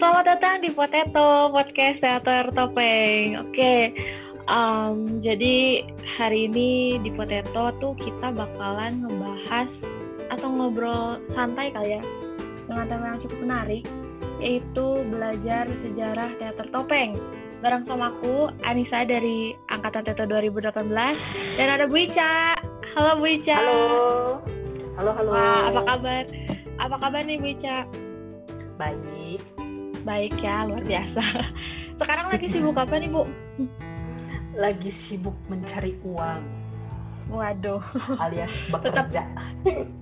Selamat datang di Potato Podcast Teater Topeng. Oke, um, jadi hari ini di Potato tuh kita bakalan ngebahas atau ngobrol santai kali ya dengan tema yang cukup menarik, yaitu belajar sejarah teater topeng. Bareng sama aku, Anissa dari Angkatan Teater 2018, dan ada Bu Ica. Halo Bu Ica. Halo. Halo, halo. Wah, apa kabar? Apa kabar nih Bu Ica? Baik. Baik ya, luar biasa. Sekarang lagi sibuk apa nih, Bu? Lagi sibuk mencari uang Waduh, alias bekerja.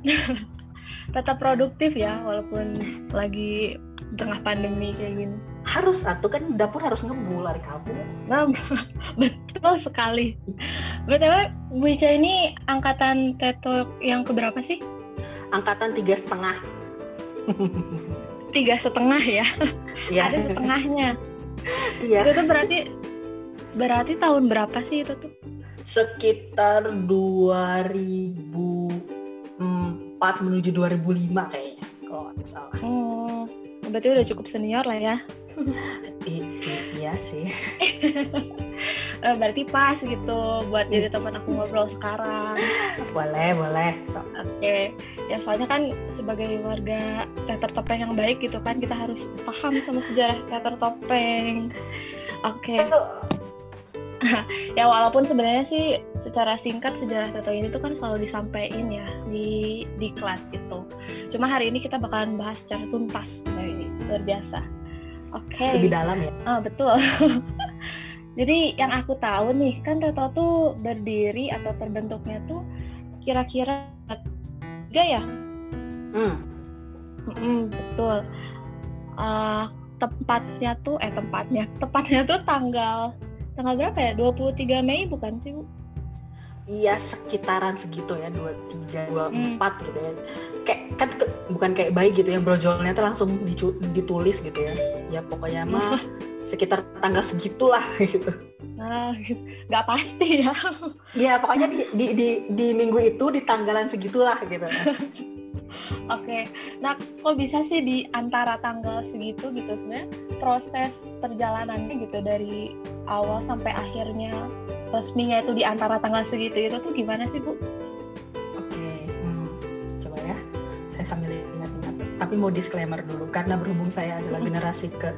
tetap produktif ya walaupun lagi tengah pandemi kayak gini. Harus atuh kan dapur harus ngebul hari kamu. Nah, betul sekali. BTW, Bu Ica ini angkatan teto yang keberapa sih? Angkatan tiga setengah. Tiga setengah ya? Iya. Ada setengahnya. Iya. Itu tuh berarti berarti tahun berapa sih itu tuh? Sekitar 2004 menuju 2005 kayaknya. Kalau nggak salah. Oh, berarti udah cukup senior lah ya. I- i- iya sih. Eh, berarti pas gitu buat jadi teman aku ngobrol sekarang. Boleh, boleh. So, Oke, ya soalnya kan sebagai warga teater topeng yang baik gitu kan kita harus paham sama sejarah teater topeng. Oke, ya walaupun sebenarnya sih secara singkat sejarah teater ini tuh kan selalu disampaikan ya di di kelas gitu. Cuma hari ini kita bakalan bahas secara tuntas hari ini luar biasa. Oke. lebih dalam ya. Ah, betul. Jadi yang aku tahu nih, kan Teto tuh berdiri atau terbentuknya tuh kira-kira tiga ya? Hmm. Mm-mm, betul. Ah, tempatnya tuh, eh tempatnya, tepatnya tuh tanggal tanggal berapa ya? 23 Mei bukan sih, Bu? Iya sekitaran segitu ya 23 24 gitu ya. Kayak kan ke- bukan kayak bayi gitu ya brojolnya tuh langsung dicu- ditulis gitu ya. Ya pokoknya mah sekitar tanggal segitulah gitu. Nah, nggak pasti ya. Ya pokoknya di, di di di minggu itu di tanggalan segitulah gitu. Oke, nah kok bisa sih di antara tanggal segitu gitu sebenarnya proses perjalanannya gitu dari awal sampai akhirnya resminya itu di antara tanggal segitu itu tuh gimana sih Bu? Oke, hmm, coba ya. Saya sambil ingat-ingat. Tapi mau disclaimer dulu karena berhubung saya adalah generasi ke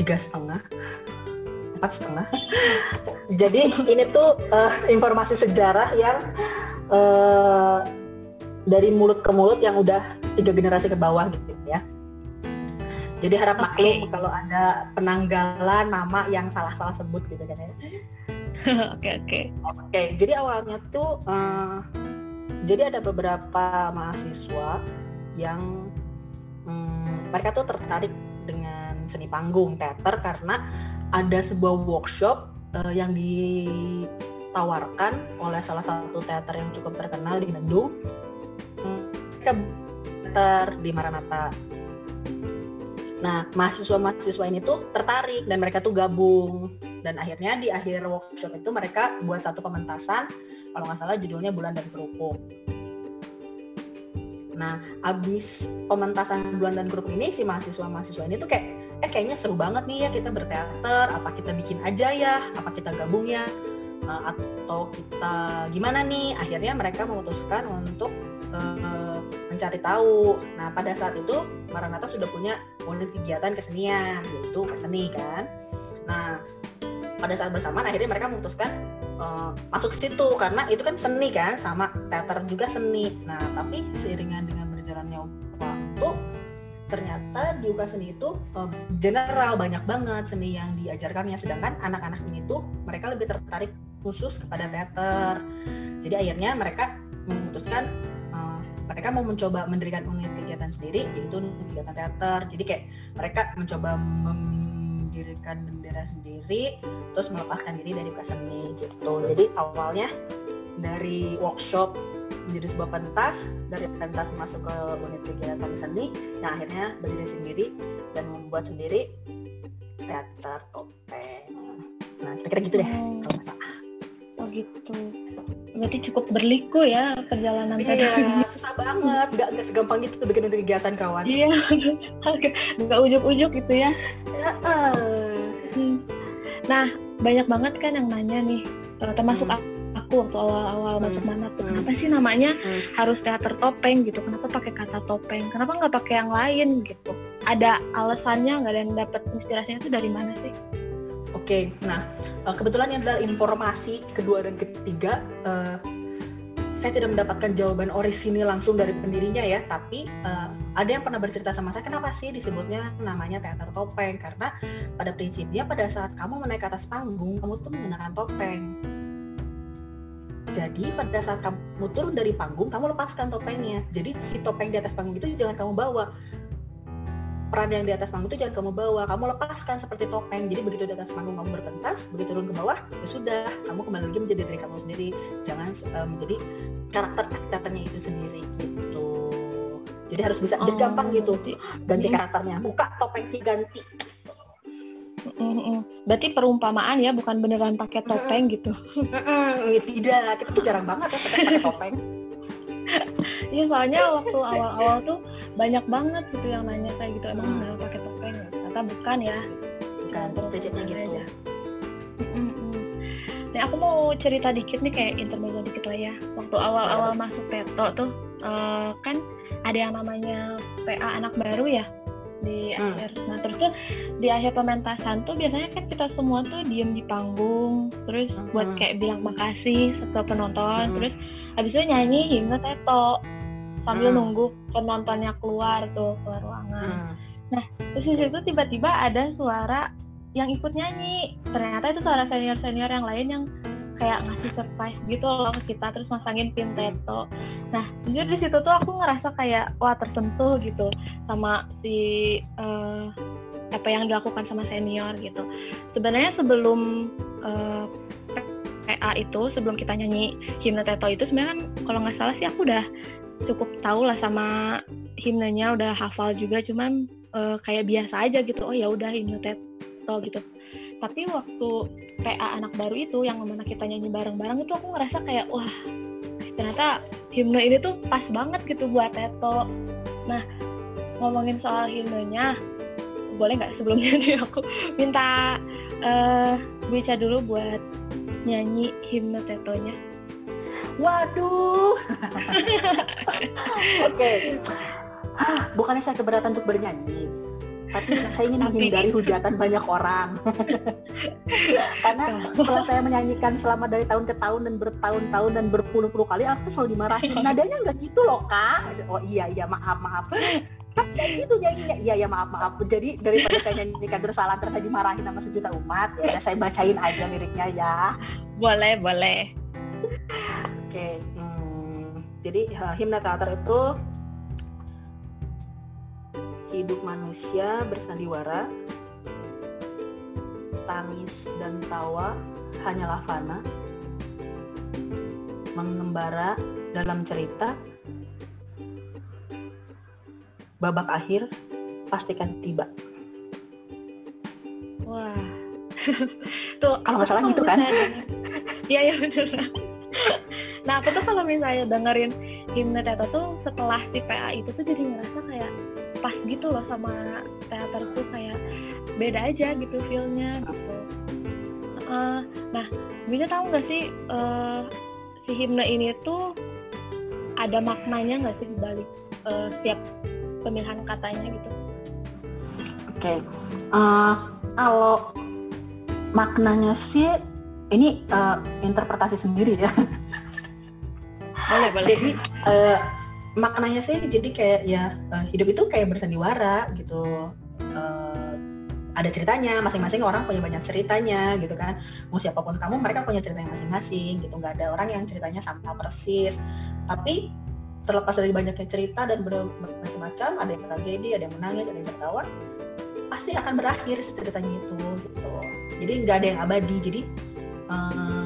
tiga setengah, empat setengah. Jadi ini tuh eh, informasi sejarah yang eh, dari mulut ke mulut yang udah tiga generasi ke bawah gitu ya. Jadi harap maklum kalau ada penanggalan nama yang salah-salah sebut gitu kan ya. Oke oke. Oke, jadi awalnya tuh eh, jadi ada beberapa mahasiswa yang hmm, mereka tuh tertarik dengan seni panggung teater karena ada sebuah workshop eh, yang ditawarkan oleh salah satu teater yang cukup terkenal di Bandung. Teater di Maranatha. Nah, mahasiswa-mahasiswa ini tuh tertarik dan mereka tuh gabung dan akhirnya di akhir workshop itu mereka buat satu pementasan kalau nggak salah judulnya Bulan dan Kerupuk. Nah, abis pementasan Bulan dan Kerupuk ini si mahasiswa-mahasiswa ini tuh kayak eh kayaknya seru banget nih ya kita berteater, apa kita bikin aja ya, apa kita gabung ya, Eh, atau kita gimana nih? Akhirnya mereka memutuskan untuk eh, mencari tahu. Nah, pada saat itu Maranatha sudah punya unit kegiatan kesenian, yaitu keseni kan. Nah, pada saat bersamaan akhirnya mereka memutuskan eh, masuk ke situ karena itu kan seni kan, sama teater juga seni. Nah, tapi seiringan dengan berjalannya ternyata di UK seni itu eh, general banyak banget seni yang diajarkannya, sedangkan anak-anak ini tuh mereka lebih tertarik khusus kepada teater. Jadi akhirnya mereka memutuskan eh, mereka mau mencoba mendirikan unit kegiatan sendiri yaitu kegiatan teater. Jadi kayak mereka mencoba mendirikan bendera sendiri terus melepaskan diri dari buka seni gitu. Jadi awalnya dari workshop menjadi sebuah pentas dari pentas masuk ke unit kegiatan seni yang akhirnya berdiri sendiri dan membuat sendiri teater topeng. Nah kira-kira gitu deh Oh. kalau nggak salah. Oh gitu. berarti cukup berliku ya perjalanan iya, susah banget. Nggak nggak segampang itu bikin kegiatan kawan. Iya. Nggak ujuk-ujuk gitu ya. Hmm. nah banyak banget kan yang nanya nih. Eh, termasuk hmm. Aku waktu awal-awal hmm. masuk mana tuh. Kenapa sih namanya hmm. harus teater topeng gitu? Kenapa pakai kata topeng? Kenapa nggak pakai yang lain gitu? Ada alasannya nggak dan dapat inspirasinya itu dari mana sih? Oke, nah eh, kebetulan yang adalah informasi kedua dan ketiga, uh, saya tidak mendapatkan jawaban orisinil langsung dari pendirinya ya, tapi uh, ada yang pernah bercerita sama saya kenapa sih disebutnya namanya teater topeng? Karena pada prinsipnya pada saat kamu menaik ke atas panggung kamu tuh menggunakan topeng. Jadi pada saat kamu turun dari panggung kamu lepaskan topengnya. Jadi si topeng di atas panggung itu jangan kamu bawa. Peran yang di atas panggung itu jangan kamu bawa. Kamu lepaskan seperti topeng. Jadi begitu di atas panggung kamu berpentas begitu turun ke bawah ya sudah kamu kembali lagi menjadi diri kamu sendiri. Jangan uh, menjadi karakter karakternya itu sendiri gitu. Jadi harus bisa oh, jadi gampang gitu ganti karakternya. Buka topengnya ganti Berarti perumpamaan ya, bukan beneran pakai topeng gitu. tidak, kita tuh jarang banget ya pakai topeng. Iya soalnya waktu awal-awal tuh banyak banget gitu yang nanya kayak gitu emang hmm. benar pakai topeng ya? Ternyata bukan ya. Bukan, prinsipnya gitu. Aja. Nah aku mau cerita dikit nih kayak intermezzo dikit lah ya. Waktu awal-awal masuk Peto tuh uh, kan ada yang namanya PA anak baru ya di hmm. akhir. Nah terus tuh di akhir pementasan tuh biasanya kan kita semua tuh diem di panggung, terus hmm. buat kayak bilang makasih ke penonton, hmm. terus habis itu nyanyi himne teto sambil hmm. nunggu penontonnya keluar tuh keluar ruangan. Hmm. Nah terus di situ tiba-tiba ada suara yang ikut nyanyi. Ternyata itu suara senior senior yang lain yang kayak ngasih surprise gitu loh kita terus masangin pin teto. Nah jujur di situ tuh aku ngerasa kayak wah tersentuh gitu sama si uh, apa yang dilakukan sama senior gitu. Sebenarnya sebelum uh, eh, PA itu sebelum kita nyanyi himne teto itu sebenarnya kan kalau nggak salah sih aku udah cukup tahu lah sama himnenya udah hafal juga cuman uh, kayak biasa aja gitu. Oh ya udah himne teto gitu tapi waktu PA anak baru itu yang mana kita nyanyi bareng-bareng itu aku ngerasa kayak wah ternyata himne ini tuh pas banget gitu buat Teto. Nah ngomongin soal himnenya boleh nggak sebelumnya nih aku minta uh, Bica dulu buat nyanyi himne Tetonya? Waduh. Oke. Okay. bukannya saya keberatan untuk bernyanyi tapi saya ingin menghindari hujatan banyak orang. Karena setelah saya menyanyikan selama dari tahun ke tahun dan bertahun-tahun dan berpuluh-puluh kali aku selalu dimarahin. Nadanya nggak gitu loh kak. Oh iya iya maaf maaf. Kan gitu nyanyinya. Iya ya maaf maaf. Jadi daripada saya nyanyikan bersalah terus saya dimarahin sama sejuta umat. Ya saya bacain aja liriknya ya. Boleh boleh. Oke okay, hmm, jadi himne teater itu hidup manusia bersandiwara, tangis dan tawa hanyalah fana, mengembara dalam cerita, babak akhir pastikan tiba. Wah, tuh kalau nggak salah gitu kan? Iya iya benar. Nah aku tuh kalau misalnya dengerin himne Teta tuh setelah si PA itu tuh jadi ngerasa kayak pas gitu loh sama teater tuh kayak beda aja gitu feelnya gitu. Uh, nah bisa tahu nggak sih uh, si himne ini tuh ada maknanya nggak sih dibalik uh, setiap pemilihan katanya gitu? Oke. Okay. uh, kalau maknanya sih ini uh, interpretasi sendiri ya. Boleh boleh. Jadi uh, maknanya sih jadi kayak ya uh, hidup itu kayak bersandiwara gitu. Uh, ada ceritanya masing-masing orang punya banyak ceritanya gitu kan. Mau siapa pun kamu mereka punya ceritanya masing-masing gitu. Nggak ada orang yang ceritanya sama persis. Tapi terlepas dari banyaknya cerita dan bermacam-macam ada yang tragedi ada yang menangis ada yang tertawa pasti akan berakhir ceritanya itu gitu. Jadi nggak ada yang abadi. Jadi uh,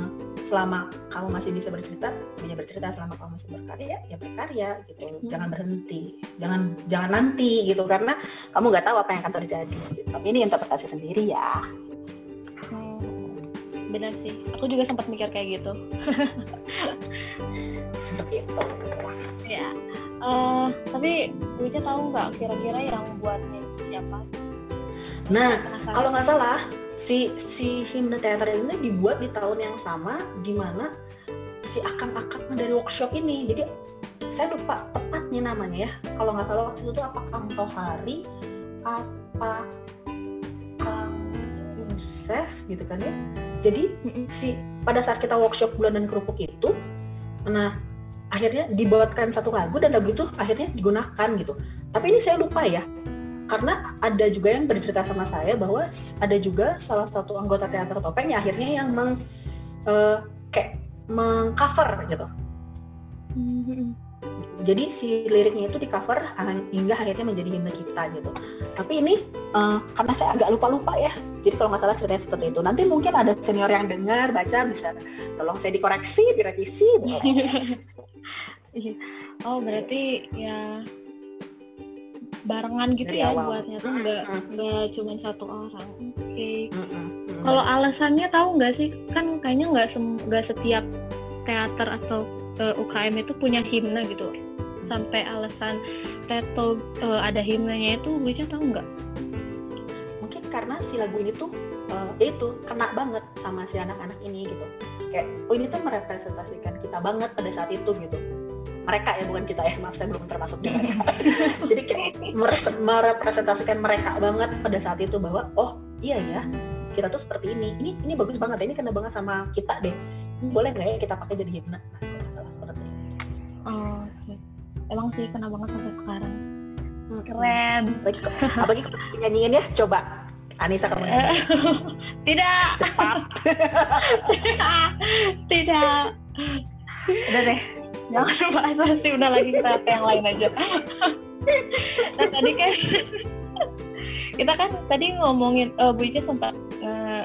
selama kamu masih bisa bercerita bisa bercerita selama kamu masih berkarya ya berkarya gitu. Hmm. jangan berhenti. Jangan jangan nanti gitu karena kamu nggak tahu apa yang akan terjadi gitu. tapi ini interpretasi sendiri ya. Hmm. benar sih. Aku juga sempat mikir kayak gitu. Seperti itu. Ya uh, tapi Ica tahu nggak kira-kira yang buatnya siapa? Nah kalau nggak salah si si himne teater ini dibuat di tahun yang sama di mana si akang-akang dari workshop ini. Jadi saya lupa tepatnya namanya ya. Kalau nggak salah waktu itu apa Kang Tohari apa Kang Yusef gitu kan ya. Jadi si pada saat kita workshop bulan dan kerupuk itu nah akhirnya dibuatkan satu lagu dan lagu itu akhirnya digunakan gitu. Tapi ini saya lupa ya karena ada juga yang bercerita sama saya bahwa ada juga salah satu anggota teater topeng yang akhirnya yang meng uh, kayak mengcover gitu. Jadi si liriknya itu di cover hingga akhirnya menjadi himne kita gitu. Tapi ini uh, karena saya agak lupa-lupa ya. Jadi kalau nggak salah ceritanya seperti itu. Nanti mungkin ada senior yang dengar baca bisa tolong saya dikoreksi direvisi oh berarti ya barengan gitu Dari ya awal. buatnya tuh nggak nggak cuma satu orang. Oke. Okay. kalau alasannya tahu nggak sih? Kan kayaknya nggak nggak setiap teater atau uh, eh, UKM itu punya himne gitu. Sampai alasan teto uh, ada himnenya itu bisa tahu nggak? Mungkin karena si lagu ini tuh uh, itu kena banget sama si anak-anak ini gitu. Kayak oh ini tuh merepresentasikan kita banget pada saat itu gitu mereka ya bukan kita ya. Maaf saya belum termasuk di mereka. Jadi kayak merepresentasikan mereka banget pada saat itu bahwa oh iya ya kita tuh seperti ini. Ini ini bagus banget ini kena banget sama kita deh. Boleh nggak ya kita pakai jadi himna nah, salah seperti ini oh, okay. emang sih kena banget sampai sekarang. Hmm. keren. Lagi apalagi nyanyiin ya coba. Anissa kamu nyanyi tidak. Cepat. Tidak. Udah deh jangan bahas pasti udah lagi kita ke yang lain aja nah tadi kan kita kan tadi ngomongin uh, Bu Ica sempat uh,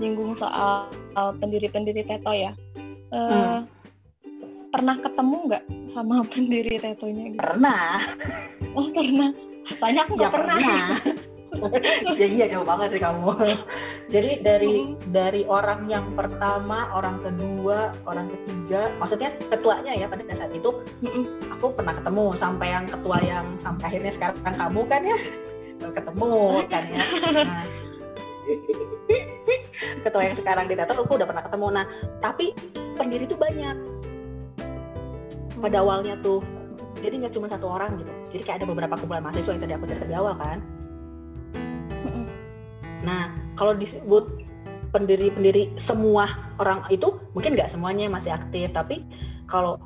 nyinggung soal pendiri-pendiri Teto ya uh, hmm. pernah ketemu nggak sama pendiri Tetonya gitu? pernah oh pernah soalnya aku nggak ya, pernah, pernah. ya iya jauh banget sih kamu. Jadi dari hmm. dari orang yang pertama orang kedua orang ketiga maksudnya ketuanya ya pada saat itu hmm. aku pernah ketemu sampai yang ketua yang sampai akhirnya sekarang kamu kan ya? Ketemu kan ya? Nah, ketua yang sekarang di teater aku udah pernah ketemu. Nah tapi pendiri itu banyak. Pada mm. awalnya tuh jadi nggak cuma satu orang gitu. Jadi kayak ada beberapa kumpulan mahasiswa yang tadi aku cerita di awal kan Nah, kalau disebut pendiri-pendiri semua orang itu mungkin nggak semuanya masih aktif, tapi kalau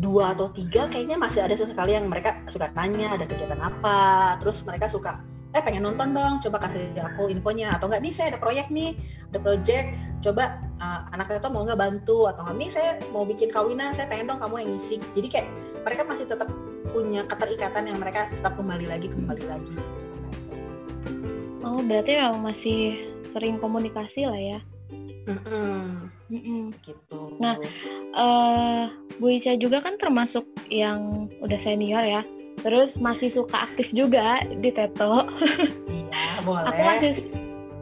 dua atau tiga kayaknya masih ada sesekali yang mereka suka tanya ada kegiatan apa, terus mereka suka eh pengen nonton dong, coba kasih aku infonya atau enggak nih saya ada proyek nih, ada project, coba uh, anak itu mau nggak bantu atau nggak nih saya mau bikin kawinan, saya pengen dong kamu yang ngisi. Jadi kayak mereka masih tetap punya keterikatan yang mereka tetap kembali lagi kembali lagi. Oh, berarti memang masih sering komunikasi lah ya. Mm-mm. Mm-mm. Gitu. Nah, uh, Bu Ica juga kan termasuk yang udah senior ya. Terus masih suka aktif juga di Teto. Iya, boleh. aku masih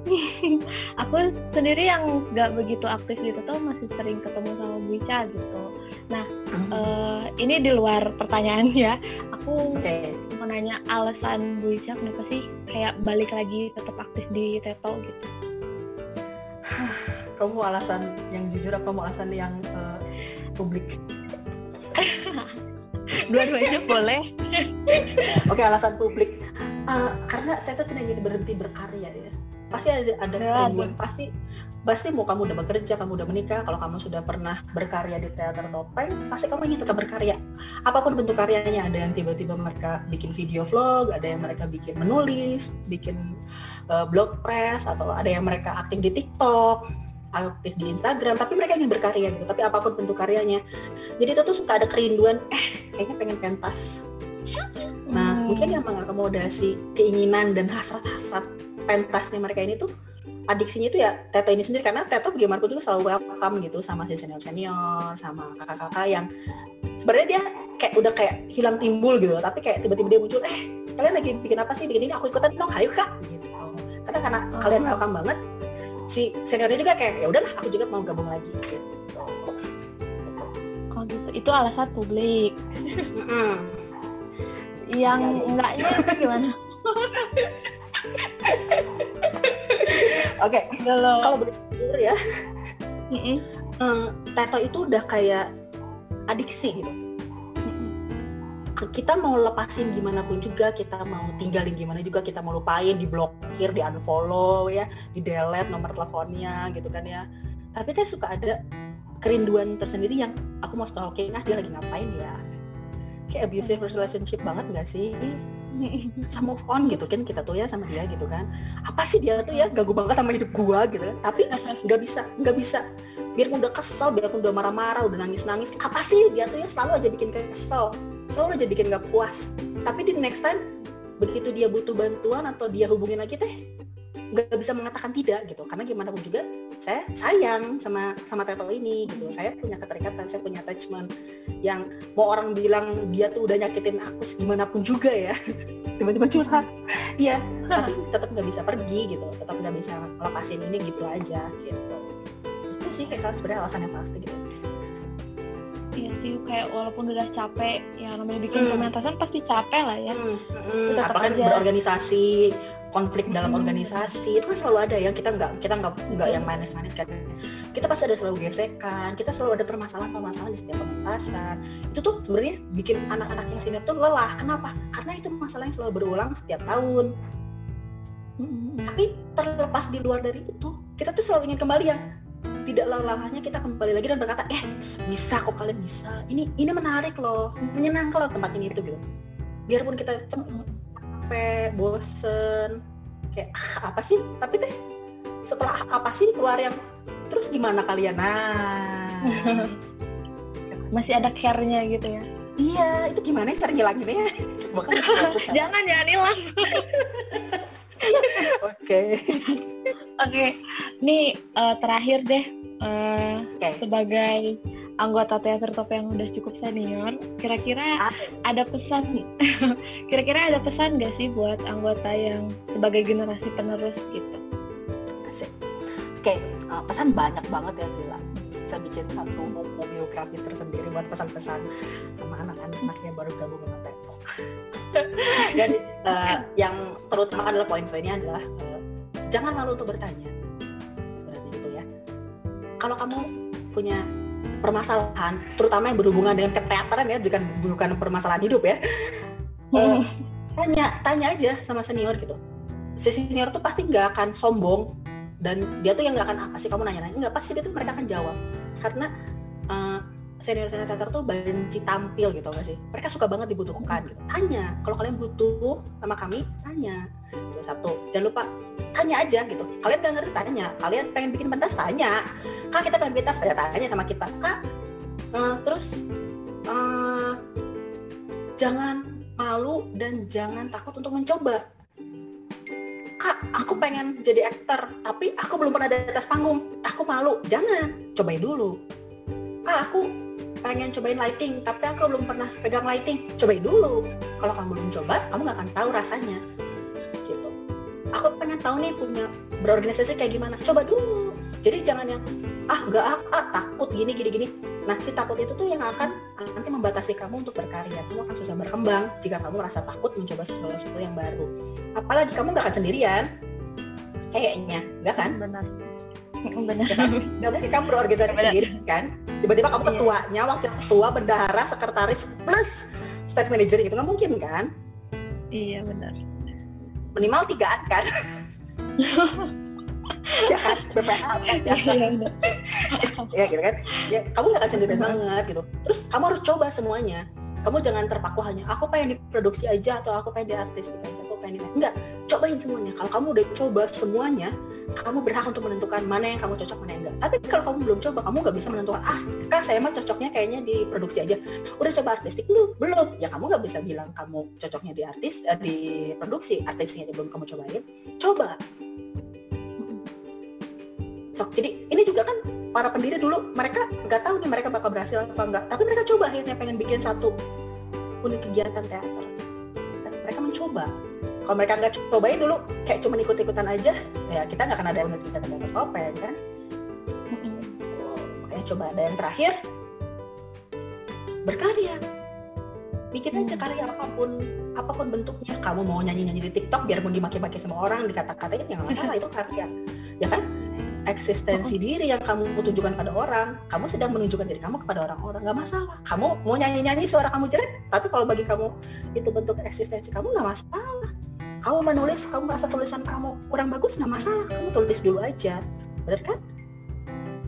aku sendiri yang nggak begitu aktif di Teto masih sering ketemu sama Bu Ica gitu. Nah. Uh, ini di luar pertanyaan ya. Aku okay mau nanya alasan Bu Ica kenapa sih kayak balik lagi tetap aktif di Teto gitu? Kamu alasan yang jujur apa mau alasan yang uh, publik? Dua-duanya boleh. Oke, alasan publik. Uh, karena saya tuh tidak ingin berhenti berkarya deh. Pasti ada ada ya, pasti pasti mau kamu udah bekerja, kamu udah menikah, kalau kamu sudah pernah berkarya di teater topeng, pasti kamu ingin tetap berkarya. Apa pun bentuk karyanya, ada yang tiba-tiba mereka bikin video vlog, ada yang mereka bikin menulis, bikin uh, blog press, atau ada yang mereka aktif di TikTok, aktif di Instagram, tapi mereka ingin berkarya gitu. Tapi apa pun bentuk karyanya, jadi itu tuh suka ada kerinduan, eh kayaknya pengen pentas. Nah, hmm. mungkin yang mengakomodasi keinginan dan hasrat-hasrat pentasnya mereka ini tuh adiksinya itu ya Teto ini sendiri. Karena Teto bagaimanapun juga selalu welcome gitu sama si senior senior sama kakak-kakak yang sebenarnya dia kayak udah kayak hilang timbul gitu. Tapi kayak tiba-tiba dia muncul eh kalian lagi bikin apa sih? Bikin ini aku ikutan dong hayu kak. Gitu. Karena karena oh. kalian welcome banget si seniornya juga kayak ya udahlah aku juga mau gabung lagi gitu. Oh gitu. Itu alasan publik. Mm-mm. yang Iya, iya. enggaknya gimana oke kalau kalau begitu ya Mm-mm. eh, tato itu udah kayak adiksi gitu Mm-mm. kita mau lepasin gimana pun juga kita mau tinggalin gimana juga kita mau lupain diblokir di unfollow ya di delete nomor teleponnya gitu kan ya tapi kan suka ada kerinduan tersendiri yang aku mau stalking ah dia lagi ngapain ya kayak abusive relationship banget nggak sih bisa move on gitu kan kita tuh ya sama dia gitu kan. Apa sih dia tuh ya ganggu banget sama hidup gua gitu kan. Tapi nggak bisa nggak bisa. Biarpun udah kesel biarpun udah marah-marah udah nangis-nangis apa sih dia tuh ya selalu aja bikin kesel. Selalu aja bikin nggak puas. Tapi di next time begitu dia butuh bantuan atau dia hubungin lagi teh nggak bisa mengatakan tidak gitu. Karena gimana pun juga saya sayang sama sama Teto ini gitu. Saya punya keterikatan saya punya attachment yang mau orang bilang dia tuh udah nyakitin aku segimanapun juga ya. Tiba-tiba curhat. Iya tapi tetap nggak bisa pergi gitu. Tetap nggak bisa lepasin ini gitu aja gitu. Itu sih kayak sebenarnya alasannya pasti gitu. Iya sih, kayak walaupun udah capek, ya namanya bikin Hmm. pementasan pasti capek lah ya. Hmm, hmm, apalagi aja. berorganisasi konflik dalam Hmm. organisasi itu kan selalu ada ya kita nggak kita nggak nggak yang manis-manis kan. Kita pasti ada selalu gesekan kita selalu ada permasalahan-permasalahan di setiap pementasan. Itu tuh sebenarnya bikin anak-anak yang senior tuh lelah. Kenapa? Karena itu masalah yang selalu berulang setiap tahun. Mm-mm. tapi terlepas di luar dari itu kita tuh selalu ingin kembali yang tidak lelah-lehnya kita kembali lagi dan berkata eh bisa kok kalian bisa. Ini ini menarik loh. Menyenangkan loh tempat ini itu gitu. Biarpun kita capek bosen kayak ah, apa sih tapi teh setelah apa sih keluar yang terus gimana kalian nah Masih ada care-nya gitu ya. iya itu gimana cara ngilanginnya coba kan. Jangan jangan hilang. oke Oke, nih eh, terakhir deh eh, oke sebagai anggota teater top yang udah cukup senior, kira-kira Apa? ada pesan, kira-kira ada pesan gak sih buat anggota yang sebagai generasi penerus gitu? Asik. Oke, uh, pesan banyak banget ya gila. Bisa bikin satu buku biografi tersendiri buat pesan-pesan sama anak-anak yang baru gabung sama Teto. Dan uh, yang terutama adalah poin-poinnya adalah uh, jangan malu untuk bertanya. Sebenarnya gitu ya. Kalau kamu punya permasalahan, terutama yang berhubungan dengan keteateran ya, bukan bukan permasalahan hidup ya. Uh, tanya tanya aja sama senior gitu si senior tuh pasti nggak akan sombong dan dia tuh yang nggak akan apa sih kamu nanya-nanya nggak pasti dia tuh mereka akan jawab karena senior senior teater tuh benci tampil gitu nggak sih? Mereka suka banget dibutuhkan gitu. Tanya kalau kalian butuh sama kami tanya. Satu jangan lupa tanya aja gitu. Kalian nggak ngerti tanya. Kalian pengen bikin pentas tanya. Kak kita pengen bikin pentas tanya tanya sama kita. Kak eh, terus eh, jangan malu dan jangan takut untuk mencoba. Kak aku pengen jadi aktor tapi aku belum pernah di atas panggung. Aku malu. Jangan cobain dulu. Kak aku pengen cobain lighting tapi aku belum pernah pegang lighting. Cobain dulu. Kalau kamu belum coba kamu nggak akan tahu rasanya. Gitu. Aku pengen tahu nih punya berorganisasi kayak gimana. Coba dulu. Jadi jangan yang ah nggak ah, ah, takut gini gini gini. Nah si takut itu tuh yang akan nanti membatasi kamu untuk berkarya. Kamu akan susah berkembang jika kamu merasa takut mencoba sesuatu yang baru. Apalagi kamu nggak akan sendirian. Kayaknya. Nggak kan? Benar. Benar. nggak mungkin kamu berorganisasi Benar. sendiri kan? Tiba-tiba kamu Iya. ketuanya wakil ketua bendahara sekretaris plus staff manager gitu nggak mungkin kan? Iya benar. minimal tigaan kan? Ya kan? BPH aja. Iya benar. ya gitu kan? Ya kamu nggak akan sendirian banget gitu. Terus kamu harus coba semuanya. Kamu jangan terpaku hanya aku pengen diproduksi aja atau aku pengen di artis gitu. Aja aku pengen di enggak cobain semuanya. Kalau kamu udah coba semuanya kamu berhak untuk menentukan mana yang kamu cocok mana yang enggak. Tapi kalau kamu belum coba kamu nggak bisa menentukan ah kan saya mah cocoknya kayaknya di produksi aja. Udah coba artistik? Belum belum. Ya kamu nggak bisa bilang kamu cocoknya di artis eh, di produksi. Artisnya aja belum kamu cobain. Coba. Sok jadi ini juga kan para pendiri dulu mereka nggak tahu nih mereka bakal berhasil apa enggak tapi mereka coba akhirnya pengen bikin satu unit kegiatan teater mereka mencoba. Kalau mereka nggak cobain dulu kayak cuma ikut-ikutan aja ya kita nggak akan ada unit kita tidak bertopeng kan? Tuh, makanya coba. Ada yang terakhir berkarya. Bikin aja Hmm. karya apa pun apa pun bentuknya. Kamu mau nyanyi nyanyi di TikTok biar mau dimaki-maki sama orang dikata-katain ya nggak masalah itu karya. Ya kan eksistensi diri yang kamu tunjukkan pada orang kamu sedang menunjukkan diri kamu kepada orang-orang nggak masalah. Kamu mau nyanyi-nyanyi suara kamu jelek tapi kalau bagi kamu itu bentuk eksistensi kamu nggak masalah. Kamu menulis kamu merasa tulisan kamu kurang bagus nggak masalah. Kamu tulis dulu aja benar kan?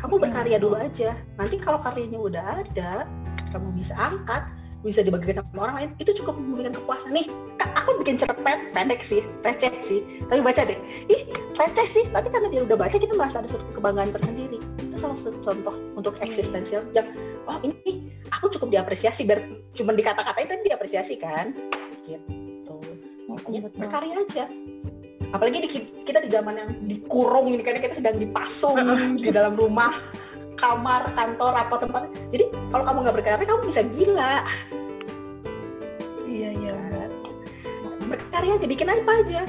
Kamu berkarya dulu aja. Nanti kalau karyanya udah ada kamu bisa angkat bisa dibagikan sama orang lain itu cukup memberikan kepuasan. Nih Kak, aku bikin cerpen pendek sih receh sih. Tapi baca deh. Ih receh sih tapi karena dia udah baca kita merasa ada satu kebanggaan tersendiri. Itu salah satu contoh untuk eksistensial yang oh ini aku cukup diapresiasi biar cuma dikata-katain tapi diapresiasi kan? Gitu. Makanya Betul. berkarya aja. Apalagi di, kita di zaman yang dikurung ini karena kita sedang dipasung di dalam rumah kamar kantor apa tempat jadi kalau kamu nggak berkarya kamu bisa gila. Iya iya. Berkarya aja bikin apa aja.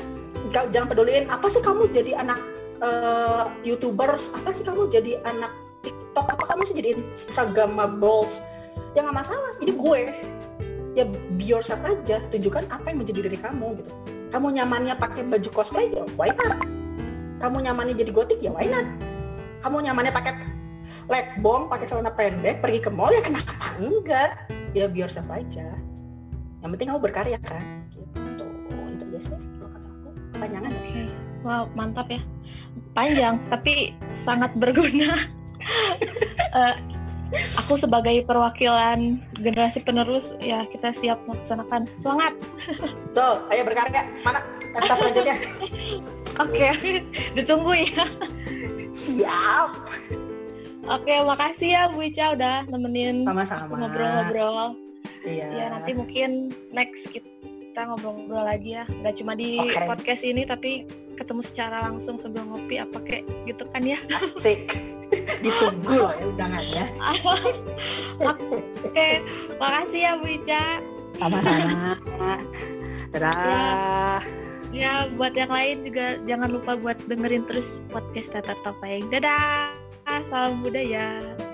Nggak- jangan peduliin. Apa sih kamu jadi anak eh, youtubers? Apa sih kamu jadi anak tiktok? Apa kamu sih jadi instagramables ya nggak masalah. Ini gue ya be yourself aja. Tunjukkan apa yang menjadi diri kamu gitu. Kamu nyamannya pakai baju cosplay ya why not? Kamu nyamannya jadi gotik ya why not? Kamu nyamannya pakai leg bomb pakai celana pendek pergi ke mall ya kenapa enggak ya be yourself aja yang penting kamu berkarya kan gitu itu biasanya kalau kata aku kepanjangan ya Oke. Wow, mantap ya. Panjang tapi sangat berguna. Eh, aku sebagai perwakilan generasi penerus ya kita siap melaksanakan. Semangat. tuh ayo berkarya mana pentas selanjutnya Oke, ditunggu ya. siap Oke, makasih ya Bu Ica udah nemenin sama-sama ngobrol-ngobrol. iya Ya nanti mungkin next kita ngobrol-ngobrol lagi ya. Nggak cuma di Oke. podcast ini tapi ketemu secara langsung sambil ngopi apa kayak gitu kan ya. asik ditunggu loh ya undangannya Oke, makasih ya Bu Ica. sama-sama dadah Ya, buat yang lain juga jangan lupa buat dengerin terus podcast Tata Topeng. Dadah, salam budaya.